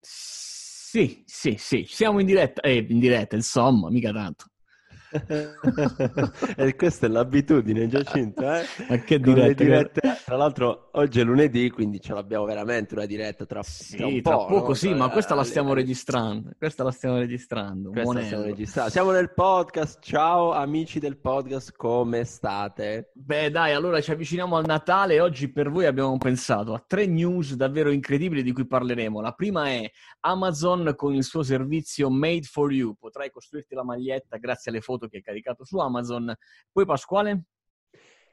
Sì, sì, sì, siamo in diretta, eh, in diretta, insomma, mica tanto. e questa è l'abitudine, Giacinto, eh? Ma che diretta? dirette, tra l'altro oggi è lunedì, quindi ce l'abbiamo veramente una diretta tra, sì, tra un tra po', poco no? sì, ma questa la stiamo registrando. Questa la stiamo registrando. Stiamo registrando. Siamo nel podcast. Ciao amici del podcast, come state? Beh, dai, allora ci avviciniamo al Natale e oggi per voi abbiamo pensato a tre news davvero incredibili di cui parleremo. La prima è Amazon con il suo servizio Made for You. Potrai costruirti la maglietta grazie alle foto che hai caricato su Amazon. Poi Pasquale?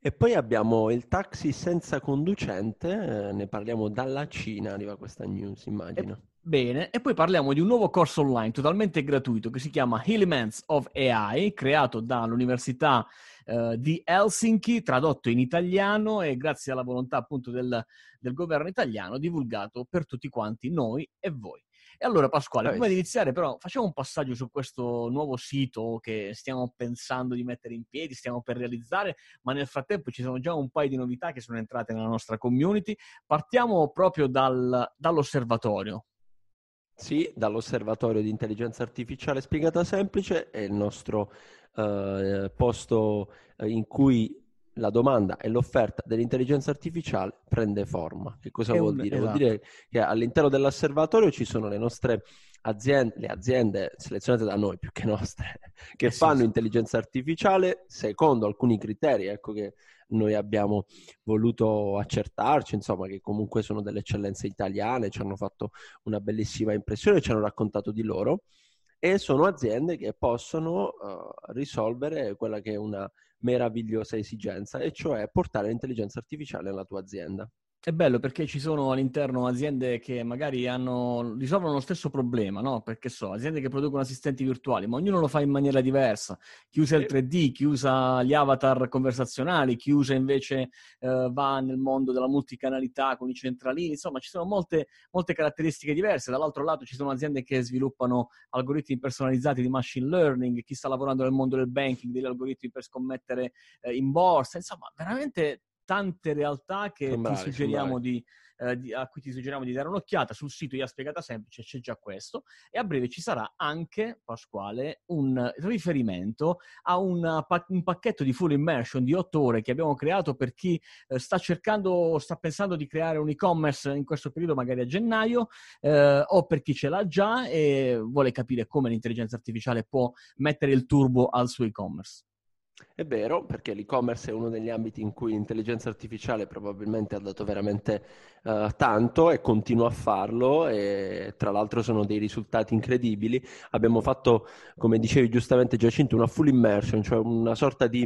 E poi abbiamo il taxi senza conducente, eh, ne parliamo dalla Cina, arriva questa news, immagino. E, bene, e poi parliamo di un nuovo corso online totalmente gratuito che si chiama Elements of AI, creato dall'Università eh, di Helsinki, tradotto in italiano e grazie alla volontà appunto del, del governo italiano divulgato per tutti quanti noi e voi. E allora Pasquale, prima di iniziare però facciamo un passaggio su questo nuovo sito che stiamo pensando di mettere in piedi, stiamo per realizzare, ma nel frattempo ci sono già un paio di novità che sono entrate nella nostra community. Partiamo proprio dal, dall'osservatorio. Sì, dall'osservatorio di intelligenza artificiale spiegata semplice è il nostro eh, posto in cui la domanda e l'offerta dell'intelligenza artificiale prende forma. Che cosa È vuol un- dire? esatto. Vuol dire che all'interno dell'osservatorio ci sono le nostre aziende, le aziende selezionate da noi più che nostre, che Eh sì, fanno sì. intelligenza artificiale secondo alcuni criteri, ecco che noi abbiamo voluto accertarci, insomma, che comunque sono delle eccellenze italiane, ci hanno fatto una bellissima impressione, ci hanno raccontato di loro e sono aziende che possono eh, risolvere quella che è una meravigliosa esigenza, e cioè portare l'intelligenza artificiale nella tua azienda. È bello perché ci sono all'interno aziende che magari hanno, risolvono lo stesso problema, no? Perché so, aziende che producono assistenti virtuali, ma ognuno lo fa in maniera diversa. Chi usa il Sì. 3D, chi usa gli avatar conversazionali, chi usa invece eh, va nel mondo della multicanalità con i centralini, insomma ci sono molte, molte caratteristiche diverse. Dall'altro lato ci sono aziende che sviluppano algoritmi personalizzati di machine learning, chi sta lavorando nel mondo del banking, degli algoritmi per scommettere eh, in borsa, insomma veramente tante realtà che Sono ti bravi, di, eh, di- a cui ti suggeriamo di dare un'occhiata. Sul sito IA Spiegata Semplice c'è già questo e a breve ci sarà anche, Pasquale, un riferimento a un, pa- un pacchetto di full immersion di otto ore che abbiamo creato per chi eh, sta cercando, sta pensando di creare un e-commerce in questo periodo, magari a gennaio, eh, o per chi ce l'ha già e vuole capire come l'intelligenza artificiale può mettere il turbo al suo e-commerce. È vero, perché l'e-commerce è uno degli ambiti in cui l'intelligenza artificiale probabilmente ha dato veramente eh, tanto e continua a farlo e tra l'altro sono dei risultati incredibili. Abbiamo fatto, come dicevi giustamente Giacinto, una full immersion, cioè una sorta di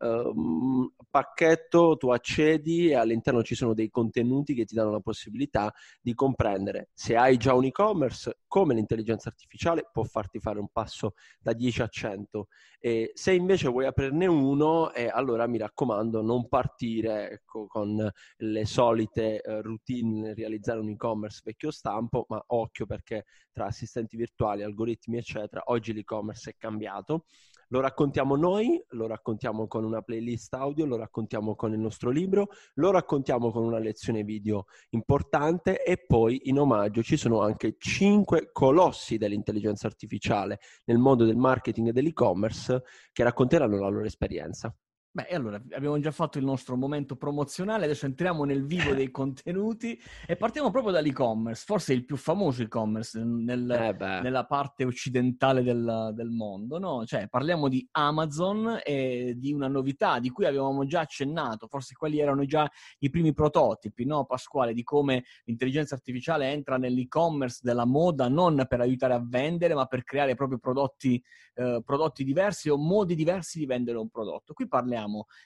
ehm, pacchetto, tu accedi e all'interno ci sono dei contenuti che ti danno la possibilità di comprendere se hai già un e-commerce, come l'intelligenza artificiale può farti fare un passo da 10 a 100 e se invece vuoi aprirne uno, eh, allora mi raccomando, non partire ecco, con le solite eh, routine realizzare un e-commerce vecchio stampo, ma occhio perché tra assistenti virtuali, algoritmi, eccetera, oggi l'e-commerce è cambiato. Lo raccontiamo noi, lo raccontiamo con una playlist audio, lo raccontiamo con il nostro libro, lo raccontiamo con una lezione video importante e poi in omaggio ci sono anche cinque colossi dell'intelligenza artificiale nel mondo del marketing e dell'e-commerce che racconteranno la loro esperienza. Beh, allora abbiamo già fatto il nostro momento promozionale, adesso entriamo nel vivo dei contenuti e partiamo proprio dall'e-commerce, forse il più famoso e-commerce nel- Eh nella parte occidentale del, del mondo, no? Cioè parliamo di Amazon e di una novità di cui avevamo già accennato, forse quelli erano già i primi prototipi, no Pasquale, di come l'intelligenza artificiale entra nell'e-commerce della moda non per aiutare a vendere, ma per creare proprio prodotti, eh, prodotti diversi o modi diversi di vendere un prodotto. Qui parliamo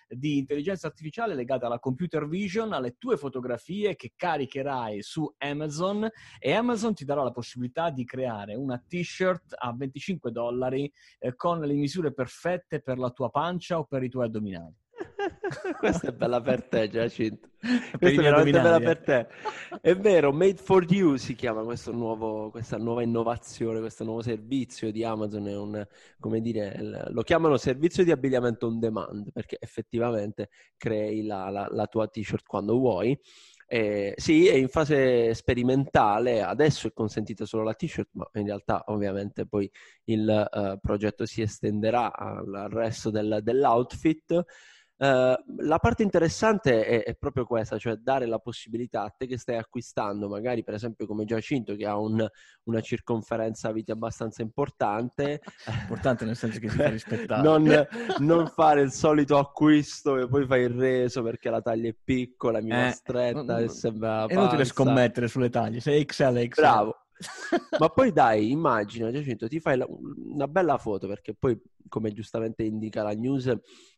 di intelligenza artificiale legata alla computer vision, alle tue fotografie che caricherai su Amazon e Amazon ti darà la possibilità di creare una t-shirt a 25 dollari eh, con le misure perfette per la tua pancia o per i tuoi addominali. Questa è bella per te, Giacinto. Per Questa è veramente bella per te. È vero, Made for You si chiama questo nuovo, questa nuova innovazione, questo nuovo servizio di Amazon. È un, come dire, lo chiamano servizio di abbigliamento on demand perché effettivamente crei la, la- la tua t-shirt quando vuoi. Eh, sì, è in fase sperimentale, adesso è consentita solo la t-shirt, ma in realtà ovviamente poi il uh, progetto si estenderà al, al resto del, dell'outfit. Uh, la parte interessante è, è, proprio questa, cioè dare la possibilità a te che stai acquistando, magari per esempio come Giacinto che ha un, una circonferenza viti abbastanza importante. Importante nel senso che si fa rispettare. non, non, fare il solito acquisto e poi fai il reso perché la taglia è piccola, mi va eh, stretta e sembra È inutile scommettere sulle taglie, sei XL, XL. Bravo. Ma poi dai, immagina, Giacinto, ti fai la, una bella foto perché poi, come giustamente indica la news,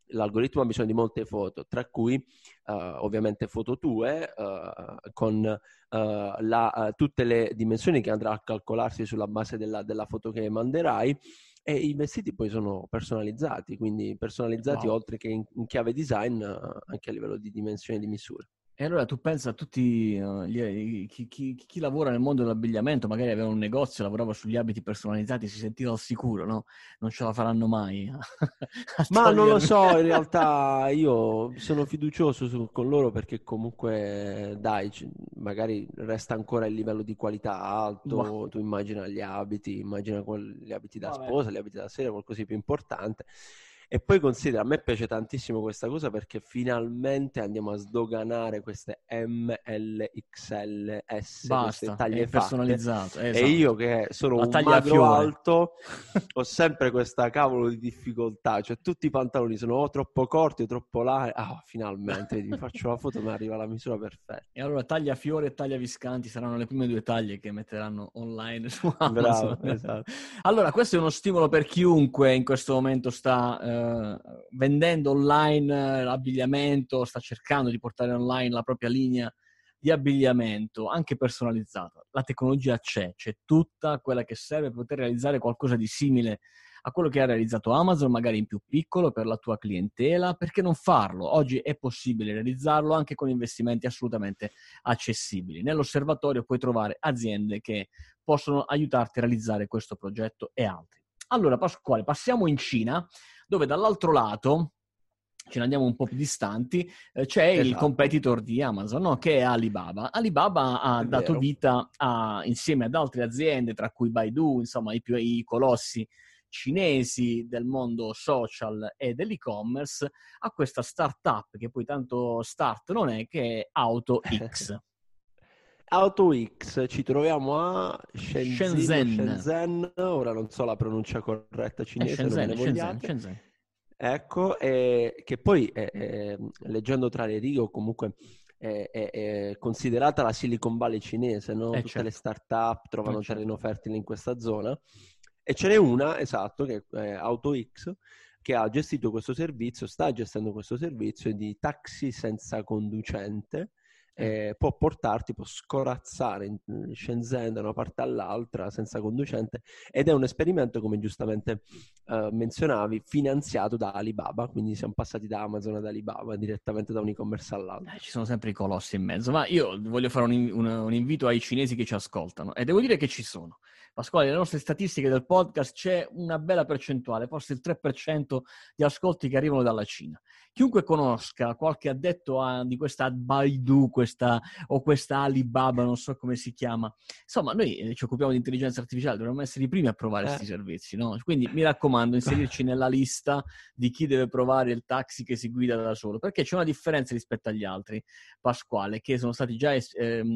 l'algoritmo ha bisogno di molte foto, tra cui uh, ovviamente foto tue uh, con uh, la, tutte le dimensioni che andrà a calcolarsi sulla base della, della, foto che manderai. E i vestiti poi sono personalizzati, quindi personalizzati wow. oltre che in, in chiave design anche a livello di dimensioni e di misure. E allora tu pensa a tutti uh, gli, chi, chi, chi, lavora nel mondo dell'abbigliamento, magari aveva un negozio, lavorava sugli abiti personalizzati, si sentiva al sicuro, no? Non ce la faranno mai. Ma non lo so, in realtà io sono fiducioso su, con loro perché comunque, dai, magari resta ancora il livello di qualità alto, wow. tu immagina gli abiti, immagina gli abiti da sposa, gli abiti da sera, qualcosa di più importante. E poi considera, a me piace tantissimo questa cosa perché finalmente andiamo a sdoganare queste MLXL S, Basta, taglie personalizzate. Esatto. E io che sono La un magro alto ho sempre questa cavolo di difficoltà, cioè tutti i pantaloni sono o troppo corti o troppo larghi. Ah, finalmente mi faccio la foto mi arriva la misura perfetta. E allora taglia fiore e taglia viscanti saranno le prime due taglie che metteranno online su Amazon. Bravo, esatto. Allora, questo è uno stimolo per chiunque in questo momento sta eh, eh, vendendo online l'abbigliamento, sta cercando di portare online la propria linea di abbigliamento, anche personalizzato. La tecnologia c'è, c'è tutta quella che serve per poter realizzare qualcosa di simile a quello che ha realizzato Amazon, magari in più piccolo per la tua clientela. Perché non farlo? Oggi è possibile realizzarlo anche con investimenti assolutamente accessibili. Nell'osservatorio puoi trovare aziende che possono aiutarti a realizzare questo progetto e altri. Allora, Pasquale, passiamo in Cina dove dall'altro lato ce ne andiamo un po' più distanti, eh, c'è esatto. il competitor di Amazon, no? che è Alibaba. Alibaba ha è dato vero. vita a, insieme ad altre aziende, tra cui Baidu, insomma i, più, i colossi cinesi del mondo social e dell'e-commerce, a questa startup che poi tanto start non è, che è AutoX. AutoX, ci troviamo a Shenzhen, Shenzhen. Shenzhen. ora non so la pronuncia corretta cinese, Shenzhen, Shenzhen, Shenzhen. Ecco, eh, che poi eh, leggendo tra le righe o comunque è, è, è, considerata la Silicon Valley cinese, no? Eh, Tutte certo. le start-up trovano eh, certo. terreno fertile in questa zona. E ce n'è una, esatto, che è AutoX, che ha gestito questo servizio, sta gestendo questo servizio di taxi senza conducente, eh, può portarti, può scorazzare in Shenzhen da una parte all'altra senza conducente ed è un esperimento, come giustamente eh, menzionavi, finanziato da Alibaba, quindi siamo passati da Amazon ad Alibaba direttamente da un e-commerce all'altro. Eh, ci sono sempre i colossi in mezzo, ma io voglio fare un, un, un invito ai cinesi che ci ascoltano e devo dire che ci sono. Pasquale, nelle nostre statistiche del podcast c'è una bella percentuale, forse il 3% di ascolti che arrivano dalla Cina. Chiunque conosca qualche addetto a, di questa Baidu questa, o questa Alibaba, non so come si chiama, insomma, noi eh, ci occupiamo di intelligenza artificiale, dovremmo essere i primi a provare questi eh. servizi, no? Quindi mi raccomando, inserirci nella lista di chi deve provare il taxi che si guida da solo, perché c'è una differenza rispetto agli altri, Pasquale, che sono stati già eh,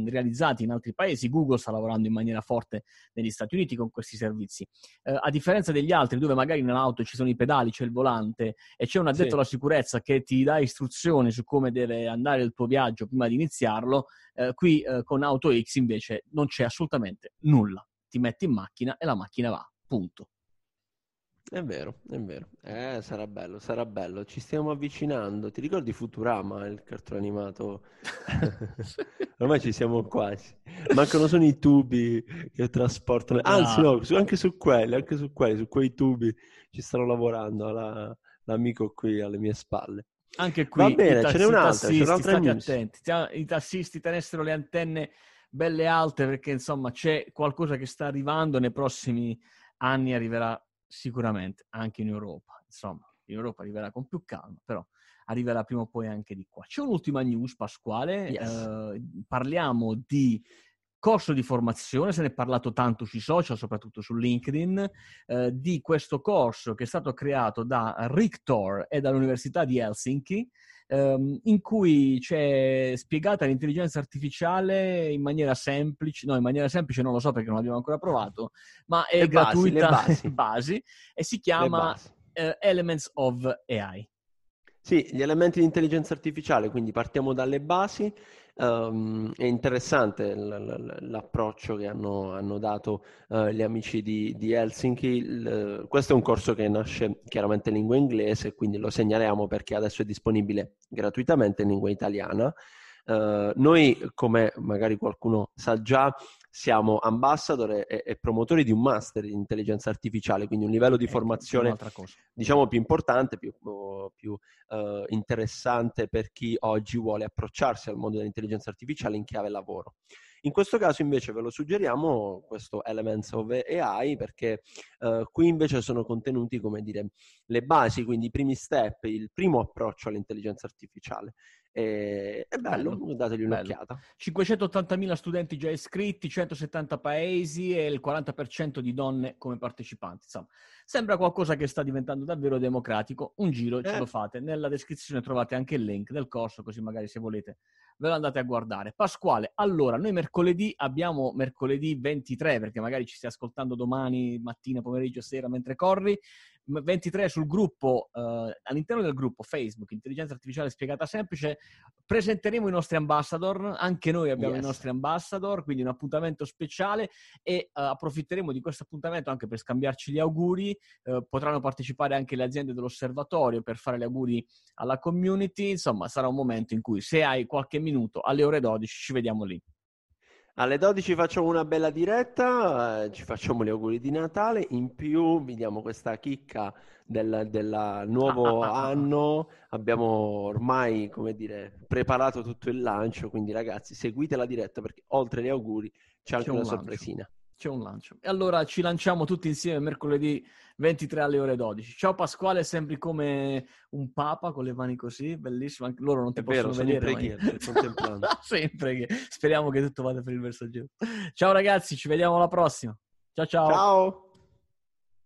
realizzati in altri paesi. Google sta lavorando in maniera forte negli Stati Stati Uniti con questi servizi. Eh, a differenza degli altri, dove magari nell'auto ci sono i pedali, c'è il volante e c'è un addetto sì. alla sicurezza che ti dà istruzioni su come deve andare il tuo viaggio prima di iniziarlo, eh, qui eh, con AutoX invece non c'è assolutamente nulla. Ti metti in macchina e la macchina va, punto. È vero, è vero. Eh, sarà bello, sarà bello. Ci stiamo avvicinando. Ti ricordi Futurama, il cartone animato? Ormai ci siamo quasi. Mancano solo i tubi che trasportano. Anzi, no, anche su quelli, anche su quelli, su quei tubi ci stanno lavorando la, l'amico qui alle mie spalle. Anche qui. Va bene, ce n'è un'altra, c'è un'altra state attenti. I tassisti tenessero le antenne belle alte perché insomma c'è qualcosa che sta arrivando nei prossimi anni arriverà sicuramente anche in Europa. Insomma, in Europa arriverà con più calma, però arriverà prima o poi anche di qua. C'è un'ultima news, Pasquale. Yes. Eh, parliamo di corso di formazione, se ne è parlato tanto sui social, soprattutto su LinkedIn, eh, di questo corso che è stato creato da Rictor e dall'Università di Helsinki, ehm, in cui c'è spiegata l'intelligenza artificiale in maniera semplice, no, in maniera semplice non lo so perché non l'abbiamo ancora provato, ma è Le basi, gratuita, le basi. basi, e si chiama basi. eh, Elements of AI. Sì, gli elementi di intelligenza artificiale, quindi partiamo dalle basi. Ehm, è interessante l- l- l'approccio che hanno, hanno dato eh, gli amici di, di Helsinki. Il- questo è un corso che nasce chiaramente in lingua inglese, quindi lo segnaliamo perché adesso è disponibile gratuitamente in lingua italiana. Eh, noi, come magari qualcuno sa già, siamo ambassador e, e promotori di un master in intelligenza artificiale, quindi un livello di Ecco, formazione diciamo più importante, più, più eh, interessante per chi oggi vuole approcciarsi al mondo dell'intelligenza artificiale in chiave lavoro. In questo caso invece ve lo suggeriamo questo Elements of AI perché eh, qui invece sono contenuti, come dire, le basi, quindi i primi step, il primo approccio all'intelligenza artificiale. E, è bello, Bello, dategli bello. un'occhiata. 580.000 studenti già iscritti, 170 paesi e il 40% di donne come partecipanti. Insomma, sembra qualcosa che sta diventando davvero democratico. Un giro ce Eh. lo fate. Nella descrizione trovate anche il link del corso, così magari se volete ve lo andate a guardare. Pasquale, allora, noi mercoledì abbiamo mercoledì 23, perché magari ci stai ascoltando domani, mattina, pomeriggio, sera, mentre corri. 23 sul gruppo, eh, all'interno del gruppo Facebook Intelligenza Artificiale Spiegata Semplice, presenteremo i nostri ambassador, anche noi abbiamo Yes. i nostri ambassador, quindi un appuntamento speciale e eh, approfitteremo di questo appuntamento anche per scambiarci gli auguri, eh, potranno partecipare anche le aziende dell'osservatorio per fare gli auguri alla community, insomma sarà un momento in cui se hai qualche minuto alle ore 12 ci vediamo lì. Alle 12 facciamo una bella diretta, eh, ci facciamo gli auguri di Natale, in più vi diamo questa chicca del, del nuovo anno, abbiamo ormai, come dire, preparato tutto il lancio, quindi ragazzi seguite la diretta perché oltre agli auguri c'è anche un una lancio. sorpresina. C'è un lancio. E allora ci lanciamo tutti insieme mercoledì 23 alle ore 12. Ciao Pasquale, sembri come un papa con le mani così, bellissimo. Anche loro non ti È vero, possono sono in vedere. contemplando. Sempre che speriamo che tutto vada per il verso giusto. Ciao ragazzi, ci vediamo alla prossima. Ciao ciao. Ciao!